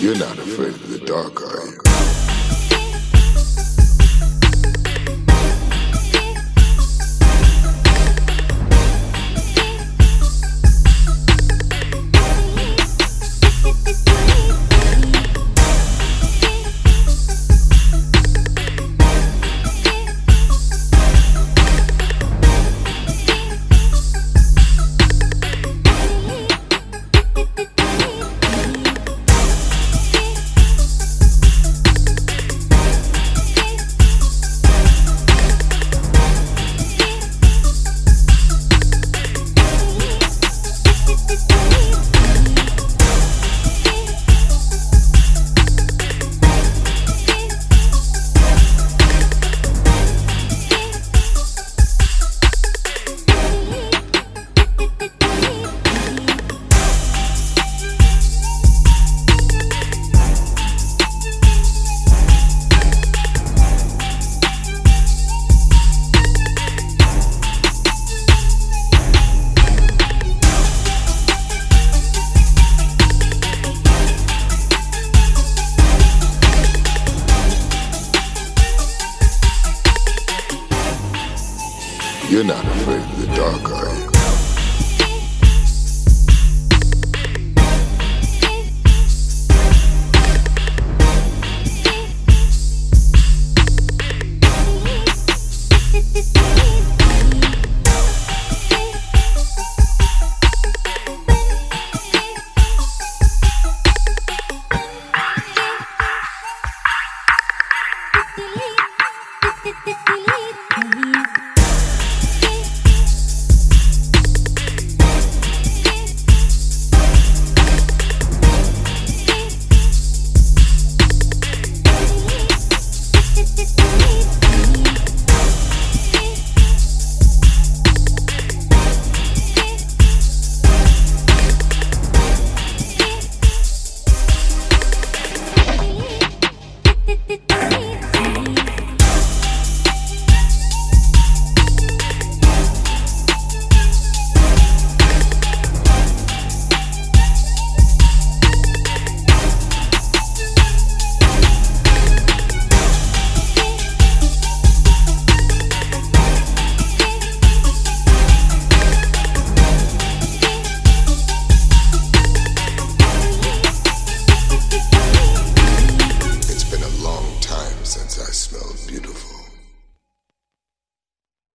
You're not afraid of the dark, are you? You're not afraid of the dark, are you?